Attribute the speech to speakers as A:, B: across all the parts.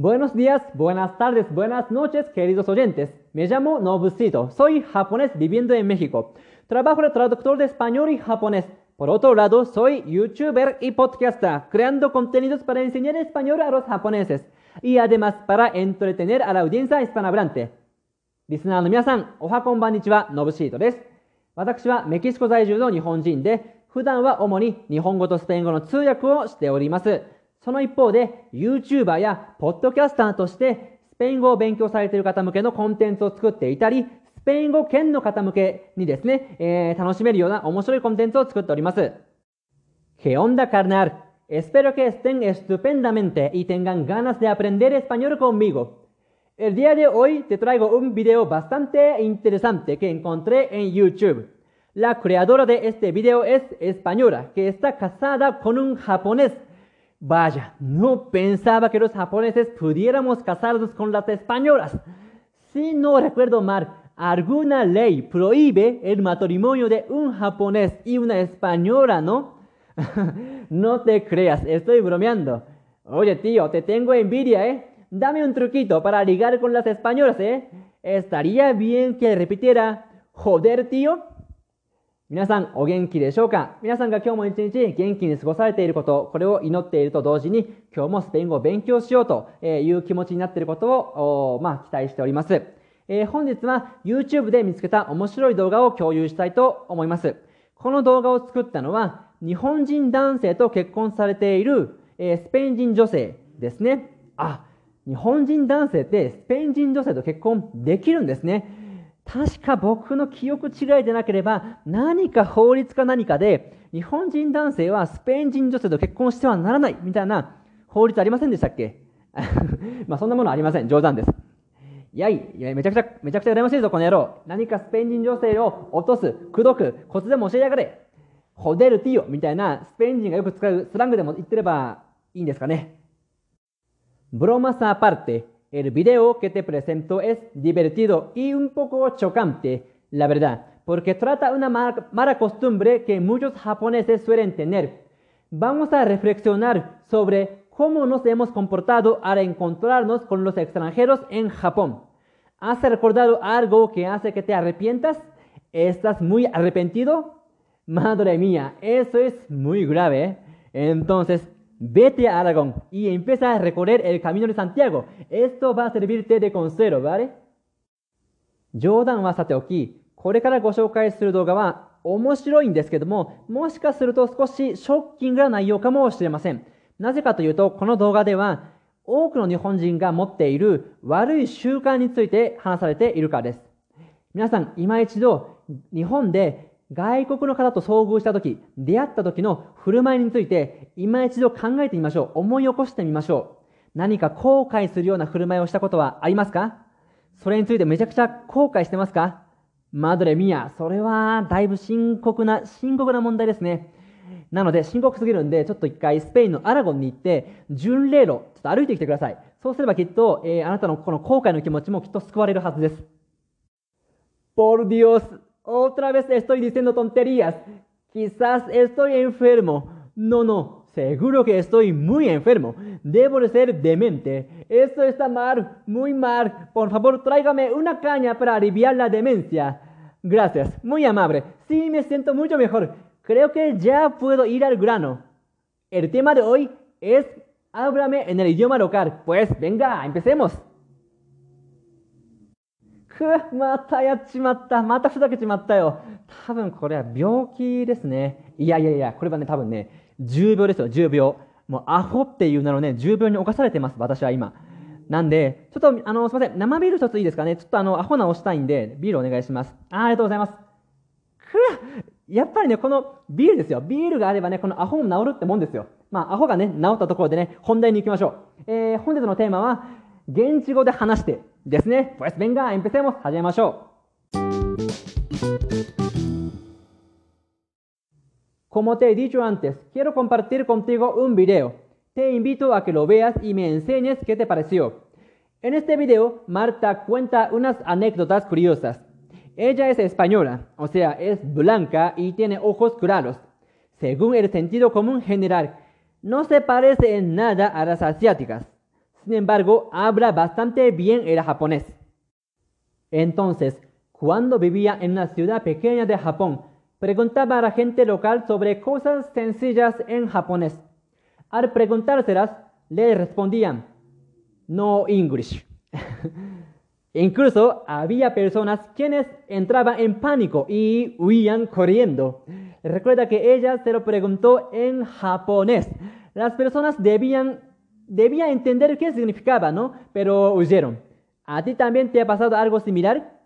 A: Buenos días, buenas tardes, buenas noches, queridos oyentes. Me llamo Nobucito. Soy japonés viviendo en México. Trabajo de traductor de español y japonés. Por otro lado, soy youtuber y podcaster, creando contenidos para enseñar español a los japoneses y además para entretener a la audiencia hispanohablante. リスナーの皆さん、おはこんばんにちは、ノブシートです。私はメキシコ在住の日本人で、普段は主に日本語とスペイン語の通訳をしております。その一方で、YouTuber やポッドキャスターとして、スペイン語を勉強されている方向けのコンテンツを作っていたり、スペイン語圏の方向けにですね、えー、楽しめるような面白いコンテンツを作っております。¿Qué onda, carnal? Espero que estén estupendamente y tengan ganas de aprender español conmigo. El día de hoy te traigo un video bastante interesante que encontré en YouTube. La creadora de este video es española, que está casada con un japonés. Vaya, no pensaba que los japoneses pudiéramos casarnos con las españolas. Si no recuerdo mal, alguna ley prohíbe el matrimonio de un japonés y una española, ¿no? no te creas, estoy bromeando. Oye, tío, te tengo envidia, ¿eh? Dame un truquito para ligar con las españolas, ¿eh? Estaría bien que repitiera, joder, tío. 皆さんお元気でしょうか？皆さんが今日も一日元気に過ごされていること、これを祈っていると同時に今日もスペイン語を勉強しようという気持ちになっていることを、まあ、期待しております。えー、本日は YouTube で見つけた面白い動画を共有したいと思います。この動画を作ったのは日本人男性と結婚されている、えー、スペイン人女性ですね。あ、日本人男性ってスペイン人女性と結婚できるんですね。確か僕の記憶違いでなければ、何か法律か何かで、日本人男性はスペイン人女性と結婚してはならないみたいな法律ありませんでしたっけ？まあそんなものありません。冗談です。いやいや、めちゃくちゃ、めちゃくちゃ羨ましいぞ、この野郎。何かスペイン人女性を落とす、口説く、コツでも教えやがれ。ホデルティオみたいなスペイン人がよく使うスラングでも言ってればいいんですかね？Bromas aparte. El video que te presento es divertido y un poco chocante, la verdad, porque trata una mala costumbre que muchos japoneses suelen tener. Vamos a reflexionar sobre cómo nos hemos comportado al encontrarnos con los extranjeros en Japón. ¿Has recordado algo que hace que te arrepientas? ¿Estás muy arrepentido? Madre mía, eso es muy grave. ¿eh? Entonces, vete a Aragón y empieza a recorrer el camino de Santiago. Esto va a servirte de consuelo, ¿vale? 冗談はさておき、これからご紹介する動画は面白いんですけども、もしかすると少しショッキングな内容かもしれません。なぜかというと、この動画では多くの日本人が持っている悪い習慣について話されているからです。皆さん、今一度日本で外国の方と遭遇した時、出会った時の振る舞いについて、今一度考えてみましょう。思い起こしてみましょう。何か後悔するような振る舞いをしたことはありますか？それについてめちゃくちゃ後悔してますか？マドレミア、それはだいぶ深刻な、深刻な問題ですね。なので、深刻すぎるんで、ちょっと一回スペインのアラゴンに行って、巡礼路、ちょっと歩いてきてください。そうすればきっと、えー、あなたのこの後悔の気持ちもきっと救われるはずです。Por Dios, Otra vez estoy diciendo tonterías. Quizás estoy enfermo. No, no, seguro que estoy muy enfermo. Debo de ser demente. Esto está mal, muy mal. Por favor, tráigame una caña para aliviar la demencia. Gracias, muy amable. Sí, me siento mucho mejor. Creo que ya puedo ir al grano. El tema de hoy es háblame en el idioma local. Pues venga, empecemos. く、またやっちまった。またふざけちまったよ。多分これは病気ですね。いやいやいや、これはね、多分ね、重病ですよ、重病。もうアホっていう名のね、重病に侵されてます、私は今。なんで、ちょっと、あの、すみません。生ビール一ついいですかね。ちょっとあの、アホ直したいんで、ビールお願いします。あありがとうございます。くやっぱりね、このビールですよ。ビールがあればね、このアホも治るってもんですよ。まあ、アホがね、治ったところでね、本題に行きましょう。えー、本日のテーマは、現地語で話してですね。Pues venga, empecemos. 始めましょう。Como te he dicho antes, quiero compartir contigo un video. Te invito a que lo veas y me enseñes qué te pareció. En este video, Marta cuenta unas anécdotas curiosas. Ella es española, o sea, es blanca y tiene ojos claros. Según el sentido común general, no se parece en nada a las asiáticas. Sin embargo, habla bastante bien el japonés. Entonces, cuando vivía en una ciudad pequeña de Japón, preguntaba a la gente local sobre cosas sencillas en japonés. Al preguntárselas, le respondían, no English. Incluso había personas quienes entraban en pánico y huían corriendo. Recuerda que ella se lo preguntó en japonés. Las personas debían, debían entender qué significaba, ¿no? Pero huyeron. ¿A ti también te ha pasado algo similar?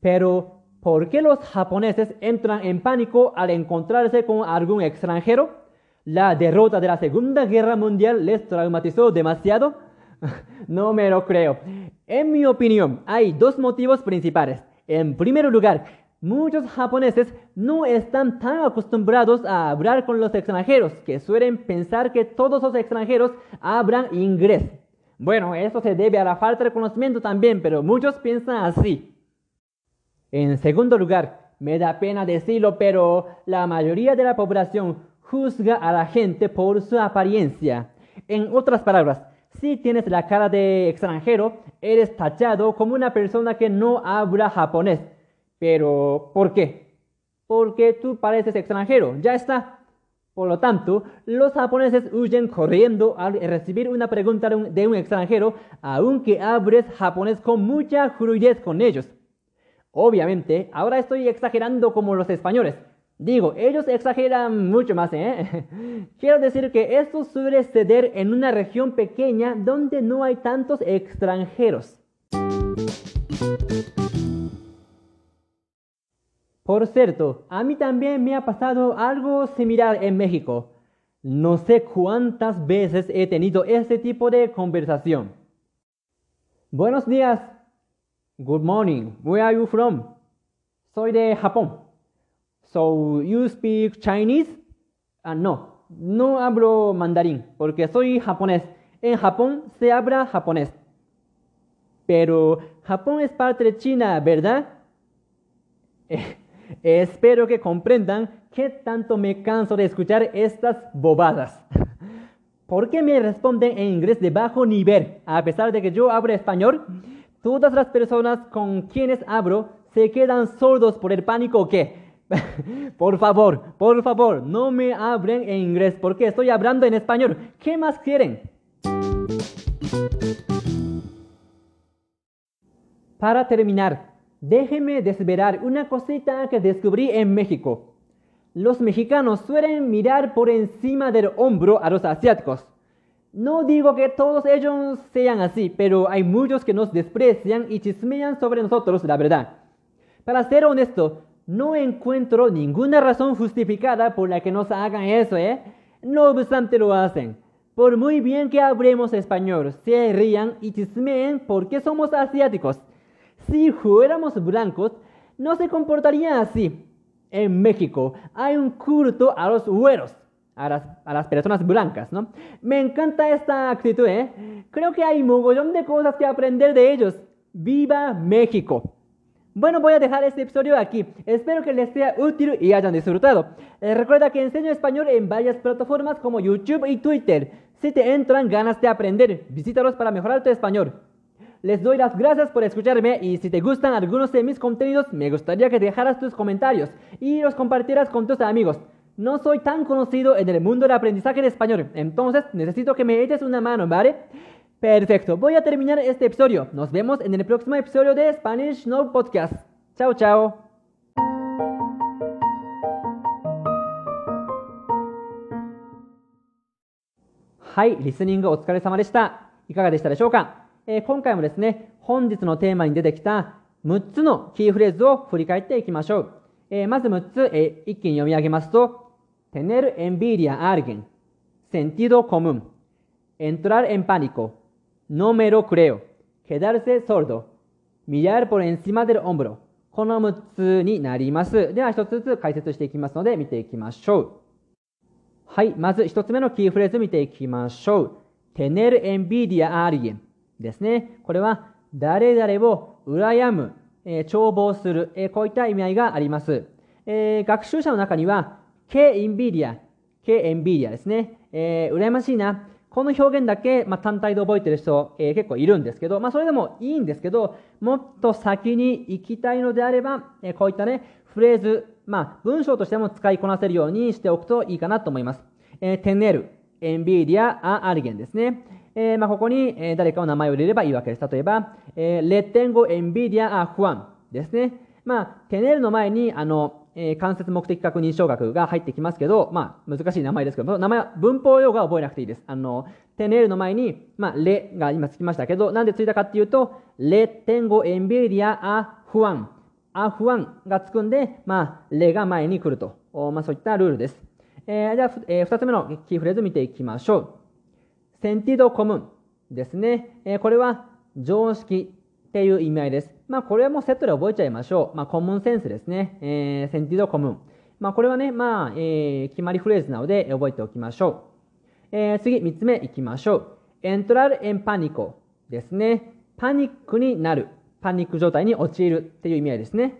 A: Pero, ¿por qué los japoneses entran en pánico al encontrarse con algún extranjero? ¿La derrota de la Segunda Guerra Mundial les traumatizó demasiado? no me lo creo. En mi opinión, hay dos motivos principales. En primer lugar, muchos japoneses no están tan acostumbrados a hablar con los extranjeros, que suelen pensar que todos los extranjeros hablan inglés. Bueno, eso se debe a la falta de conocimiento también, pero muchos piensan así. En segundo lugar, me da pena decirlo, pero la mayoría de la población juzga a la gente por su apariencia. En otras palabras, si tienes la cara de extranjero, eres tachado como una persona que no habla japonés. Pero, ¿por qué? Porque tú pareces extranjero, ya está. Por lo tanto, los japoneses huyen corriendo al recibir una pregunta de un, extranjero, aunque hables japonés con mucha fluidez con ellos. Obviamente, ahora estoy exagerando como los españoles, Digo, ellos exageran mucho más, ¿eh? Quiero decir que esto suele ceder en una región pequeña donde no hay tantos extranjeros. Por cierto, a mí también me ha pasado algo similar en México. No sé cuántas veces he tenido este tipo de conversación. Buenos días. Good morning. Where are you from? Soy de Japón. So, you speak Chinese? Ah, no, no hablo mandarín porque soy japonés. En Japón se habla japonés. Pero Japón es parte de China, ¿verdad? Espero que comprendan que tanto me canso de escuchar estas bobadas. ¿Por qué me responden en inglés de bajo nivel a pesar de que yo hablo español? Todas las personas con quienes hablo se quedan sordos por el pánico o qué? por favor, por favor, no me hablen en inglés porque estoy hablando en español. ¿Qué más quieren? Para terminar, déjenme desvelar una cosita que descubrí en México. Los mexicanos suelen mirar por encima del hombro a los asiáticos. No digo que todos ellos sean así, pero hay muchos que nos desprecian y chismean sobre nosotros, la verdad. Para ser honesto, no encuentro ninguna razón justificada por la que nos hagan eso, ¿eh? No obstante lo hacen. Por muy bien que hablemos español, se rían y chismeen porque somos asiáticos. Si fuéramos blancos, no se comportarían así. En México hay un culto a los güeros, a las, a las, personas blancas, ¿no? Me encanta esta actitud, ¿eh? Creo que hay montón de cosas que aprender de ellos. ¡Viva México! Bueno, voy a dejar este episodio aquí. Espero que les sea útil y hayan disfrutado. Eh, recuerda que enseño español en varias plataformas como YouTube y Twitter. Si te entran ganas de aprender, visítalos para mejorar tu español. Les doy las gracias por escucharme y si te gustan algunos de mis contenidos, me gustaría que dejaras tus comentarios y los compartieras con tus amigos. No soy tan conocido en el mundo del aprendizaje de español, entonces necesito que me eches una mano, ¿vale? Perfecto, voy a terminar este episodio. Nos vemos en el próximo episodio de Spanish No Podcast. Chao, chao. はい、リスニングお疲れ様でした。いかがでしたでしょうか、 え、今回もですね、本日のテーマに出てきた6つのキーフレーズを振り返っていきましょう。え、まず6つ、えー、一気に読み上げますと、 tener envidia a alguien、 sentido común、 entrar en pánico、 no me lo creo、 quedarse sordo、 mirar por encima del hombro。この6つになります。では1つずつ解説していきますので見ていきましょう。はい。まず1つ目のキーフレーズ見ていきましょう。テネルエンビディアアリエン。ですね。これは誰々を羨む、えー、眺望する、えー、こういった意味合いがあります。えー、学習者の中には、que envidia、que envidia ですね。えー、羨ましいな。この表現だけ、まあ、単体で覚えてる人、えー、結構いるんですけど、まあ、それでもいいんですけど、もっと先に行きたいのであれば、えー、こういったね、フレーズ、まあ、文章としても使いこなせるようにしておくといいかなと思います。えー、 tener、envidia、a alguien ですね。えー、まあ、ここに、えー、誰かの名前を入れればいいわけです。例えば、えー、 le tengo envidia、a Juan ですね。まあ、 tener の前に、あの、えー、間接目的格人称が入ってきますけど、まあ、難しい名前ですけど、名前は文法用語は覚えなくていいです。あの、 tener の前に、まあ、 le が今つきましたけど、なんでついたかっていうと、 le tengo envidia a Juan。a Juan がつくんで、まあ、 le が前に来ると。まあ、そういったルールです。えー、じゃあ、えー、二つ目のキーフレーズ見ていきましょう。 sentido común ですね。えー、これは常識っていう意味合いです。まあ、これはもうセットで覚えちゃいましょう。まあ、 common sense ですね。えー、 sentido común。まあ、これはね、まあ、えー、決まりフレーズなので覚えておきましょう。えー、次、三つ目いきましょう。 entrar en pánico ですね。パニックになる。パニック状態に陥るっていう意味合いですね。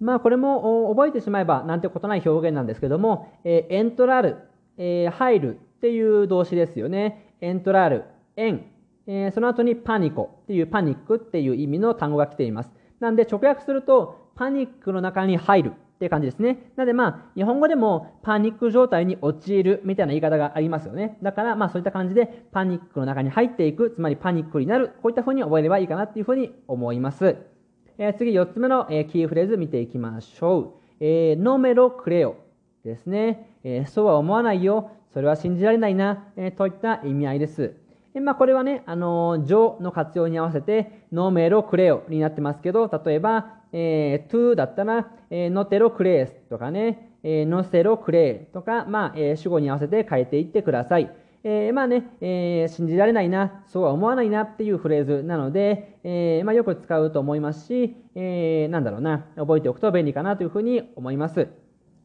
A: まあ、これも覚えてしまえばなんてことない表現なんですけども、えー、エントラル、えー、入るっていう動詞ですよね。エントラール、エン、えー、その後にパニコっていうパニックっていう意味の単語が来ています。なんで直訳すると、パニックの中に入るっていう感じですね。なのでまあ、日本語でもパニック状態に陥るみたいな言い方がありますよね。だからまあそういった感じでパニックの中に入っていく、つまりパニックになる、こういった風に覚えればいいかなっていう風に思います。えー、次4つ目の、え、キーフレーズ見ていきましょう。えー、 no me lo creo ですね。え、そうは思わないよ。それは信じられないな。えー、といった意味合いです。えまあ、これはね、あの、上の活用に合わせて、 no me lo creo になってますけど、例えば、えー、 tú だったら、えー、 no te lo crees とかね、えー、 no se lo cree とか、まあ、えー、主語に合わせて変えていってください。えー、まあね、えー、信じられないな、そうは思わないなっていうフレーズなので、えー、まあ、よく使うと思いますし、えー、なんだろうな、覚えておくと便利かなというふうに思います。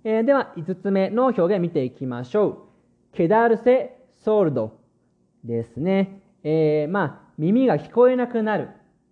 A: えー、では、5つ目の表現見ていきましょう。ケダルセソールドですね。えー、まあ、耳が聞こえなくなる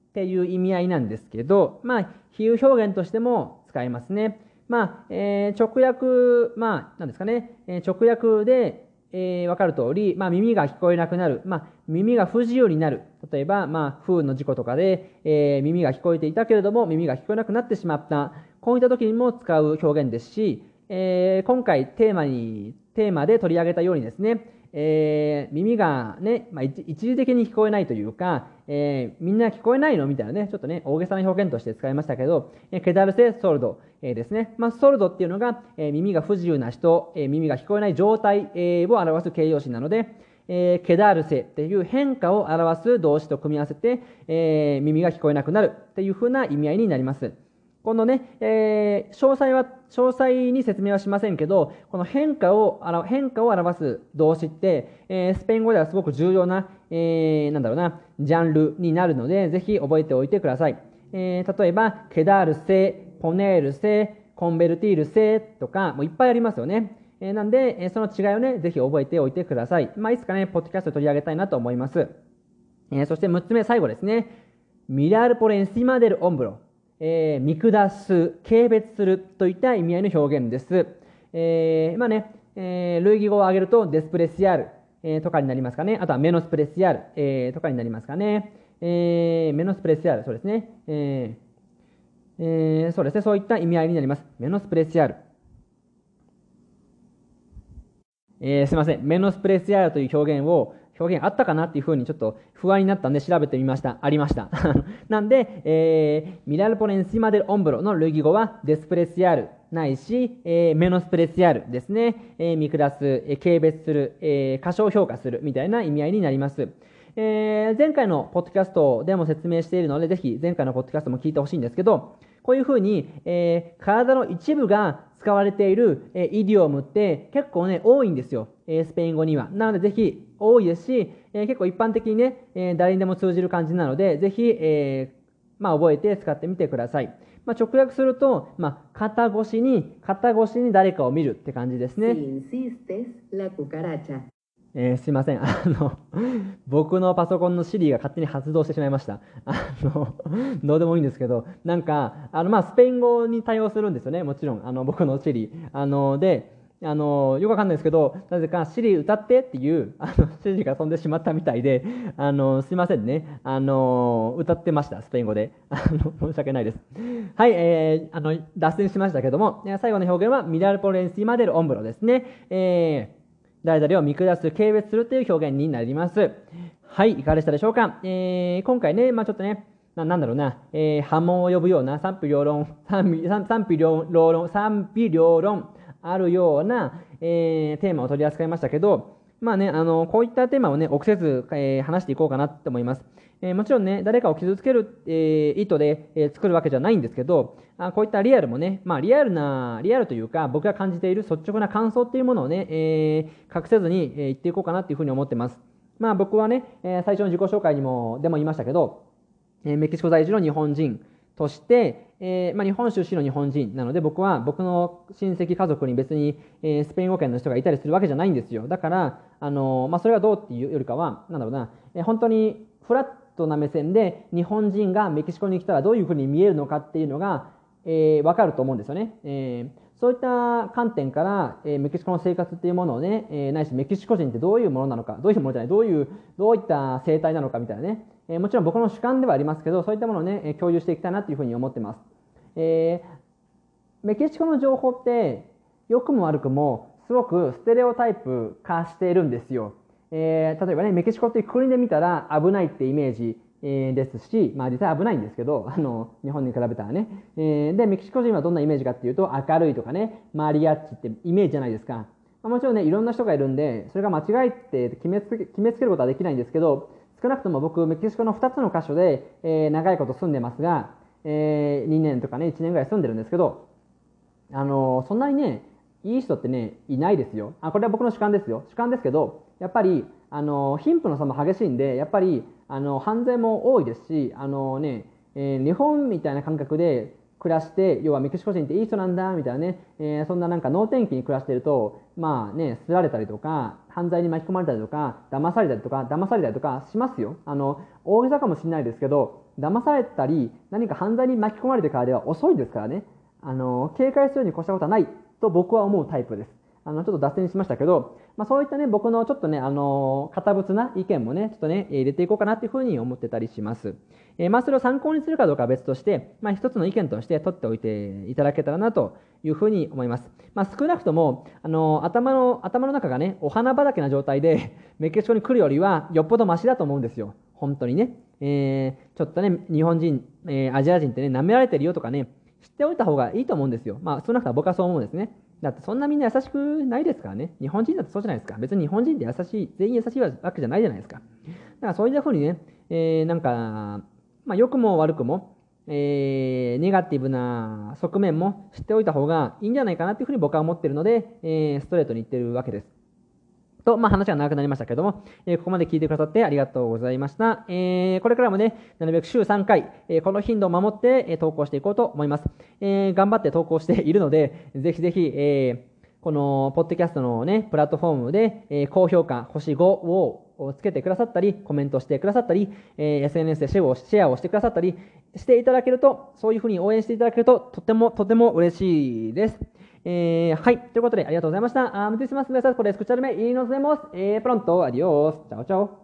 A: っていう意味合いなんですけど、まあ、比喩表現としても使えますね。まあ、えー、直訳、まあ、なんですかね、えー、直訳で、えー、わかる通り、まあ、耳が聞こえなくなる、まあ、耳が不自由になる。例えば、まあ、風の事故とかで、えー、耳が聞こえていたけれども、耳が聞こえなくなってしまった。こういった時にも使う表現ですし、えー、今回テーマに、テーマで取り上げたようにですね、えー、耳がね、まあ、一時的に聞こえないというか、えー、みんな聞こえないのみたいなね、ちょっとね、大げさな表現として使いましたけど、えー、ケダルセソルド、えー、ですね。まあ、ソルドっていうのが、えー、耳が不自由な人、えー、耳が聞こえない状態、えー、を表す形容詞なので、えー、ケダルセっていう変化を表す動詞と組み合わせて、えー、耳が聞こえなくなるっていうふうな意味合いになります。このね、えー、詳細は、詳細に説明はしませんけど、この変化を、変化を表す動詞って、えー、スペイン語ではすごく重要な、えー、なんだろうな、ジャンルになるので、ぜひ覚えておいてください。えー、例えば、ケダールセ、ポネールセ、コンベルティールセとか、もういっぱいありますよね。えー、なんで、えー、その違いをね、ぜひ覚えておいてください。まあ、いつかね、ポッドキャスト取り上げたいなと思います。えー、そして6つ目、最後ですね。ミラールポレンシマデルオンブロ。えー、見下す、軽蔑するといった意味合いの表現です。えー、まあね、えー、類義語を挙げると、デスプレシアル、えー、とかになりますかね。あとはメノスプレシアル、えー、とかになりますかね。えー、メノスプレシアル、そうですね。ええ、そうですね。そういった意味合いになります。メノスプレシアル。えー、すみません。メノスプレシアルという表現を表現あったかなっていうふうにちょっと不安になったんで調べてみました。ありました。なんで、えー、ミラルポレンシマデルオンブロの類義語はデスプレシアルないし、えー、メノスプレシアルですね。えー、見下す、えー、軽蔑する、えー、過小評価するみたいな意味合いになります。えー、前回のポッドキャストでも説明しているので、ぜひ前回のポッドキャストも聞いてほしいんですけど、こういうふうに、えー、体の一部が使われている、えー、イディオムって結構ね、多いんですよ。えー、スペイン語には。なのでぜひ多いですし、えー、結構一般的にね、えー、誰にでも通じる感じなので、ぜひ、えー、まあ、覚えて使ってみてください。まあ、直訳すると、まあ、肩越しに、肩越しに誰かを見るって感じですね。えー、すいません。あの、僕のパソコンのシリが勝手に発動してしまいました。あの、どうでもいいんですけど、なんか、あの、まあ、スペイン語に対応するんですよね。もちろん、あの、僕のシリ。あの、で、あのよくわかんないですけど、なぜか、シリ歌ってっていうあの指示が飛んでしまったみたいで、あのすいませんね、あの歌ってました、スペイン語で。あの申し訳ないです。はい、えー、あの脱線しましたけども、最後の表現は、ミラルポレンシーマデルオンブロですね。えー誰々を見下す、軽蔑するという表現になります。はい、いかがでしたでしょうか？えー、今回ね、まあちょっとね、ななんだろうな、えー、波紋を呼ぶような 賛否両論、賛否両論、賛否両論あるような、えー、テーマを取り扱いましたけど、まあね、あのこういったテーマをね、臆せず、えー、話していこうかなと思います。え、もちろんね、誰かを傷つける、え、意図で、え、作るわけじゃないんですけど、あこういったリアルもね、まあリアルな、リアルというか、僕が感じている率直な感想っていうものをね、え、隠せずに、え、言っていこうかなっていうふうに思ってます。まあ僕はね、え、最初の自己紹介にも、でも言いましたけど、え、メキシコ在住の日本人として、えーまあ、日本出身の日本人なので僕は僕の親戚家族に別に、えー、スペイン語圏の人がいたりするわけじゃないんですよだからあの、まあ、それがどうっていうよりかはなんだろうな、え、本当にフラットな目線で日本人がメキシコに来たらどういうふうに見えるのかっていうのが、えー、分かると思うんですよね、えーそういった観点から、えー、メキシコの生活っていうものをね、えー、ないしメキシコ人ってどういうものなのか、どういうものじゃない、どういう、どういった生態なのかみたいなね、えー、もちろん僕の主観ではありますけど、そういったものをね、共有していきたいなというふうに思ってます。えー、メキシコの情報って、良くも悪くも、すごくステレオタイプ化しているんですよ。えー、例えばね、メキシコっていう国で見たら危ないってイメージ、えですし、まあ実際危ないんですけど、あの、日本に比べたらね。えー、で、メキシコ人はどんなイメージかっていうと、明るいとかね、マリアッチってイメージじゃないですか。まあ、もちろんね、いろんな人がいるんで、それが間違いって決めつけ決めつけることはできないんですけど、少なくとも僕、メキシコの2つの箇所で、えー、長いこと住んでますが、えー、2年とかね、1年ぐらい住んでるんですけど、あのそんなにね、いい人ってね、いないですよ。あ、これは僕の主観ですよ。主観ですけど、やっぱり、あの貧富の差も激しいんで、やっぱりあの犯罪も多いですし、あのねえー、日本みたいな感覚で暮らして、要はメキシコ人っていい人なんだみたいなね、えー、そんななんか能天気に暮らしてると、まあね、すられたりとか、犯罪に巻き込まれたりとか、騙されたりとか、騙されたりとかしますよ。あの大げさかもしれないですけど、騙されたり、何か犯罪に巻き込まれてからでは遅いですからね、あの警戒するに越したことはないと僕は思うタイプです。あのちょっと脱線しましたけど、まあ、そういったね、僕のちょっとね、あの、堅物な意見もね、ちょっとね、入れていこうかなっていうふうに思ってたりします。えー、まあ、それを参考にするかどうかは別として、まあ、一つの意見として取っておいていただけたらなというふうに思います。まあ、少なくとも、あの、頭の、頭の中がね、お花畑な状態で、メキシコに来るよりは、よっぽどマシだと思うんですよ。本当にね。えー、ちょっとね、日本人、えー、アジア人ってね、舐められてるよとかね、知っておいた方がいいと思うんですよ。まあ、少なくとも僕はそう思うんですね。だってそんなみんな優しくないですからね。日本人だってそうじゃないですか。別に日本人って優しい、全員優しいわけじゃないじゃないですか。だからそういったふうにね、えー、なんか、まあ、良くも悪くも、えー、ネガティブな側面も知っておいた方がいいんじゃないかなっていうふうに僕は思ってるので、えー、ストレートに言ってるわけです。と、まあ、話が長くなりましたけども、えー、ここまで聞いてくださってありがとうございました。えー、これからもね、なるべく週3回、えー、この頻度を守って、え投稿していこうと思います。え頑張って投稿しているので、ぜひぜひ、えこのポッドキャストのね、プラットフォームで、え高評価、星5をつけてくださったり、コメントしてくださったり、え SNS でシェアをシェアをしてくださったりしていただけると、そういうふうに応援していただけると、とてもとても嬉しいです。えー、はい。ということで、ありがとうございました。あ、むずいします。皆さん、これ、スクチャルメ、いいのすでもす。えー、プロント、アディオース。チャオチャ。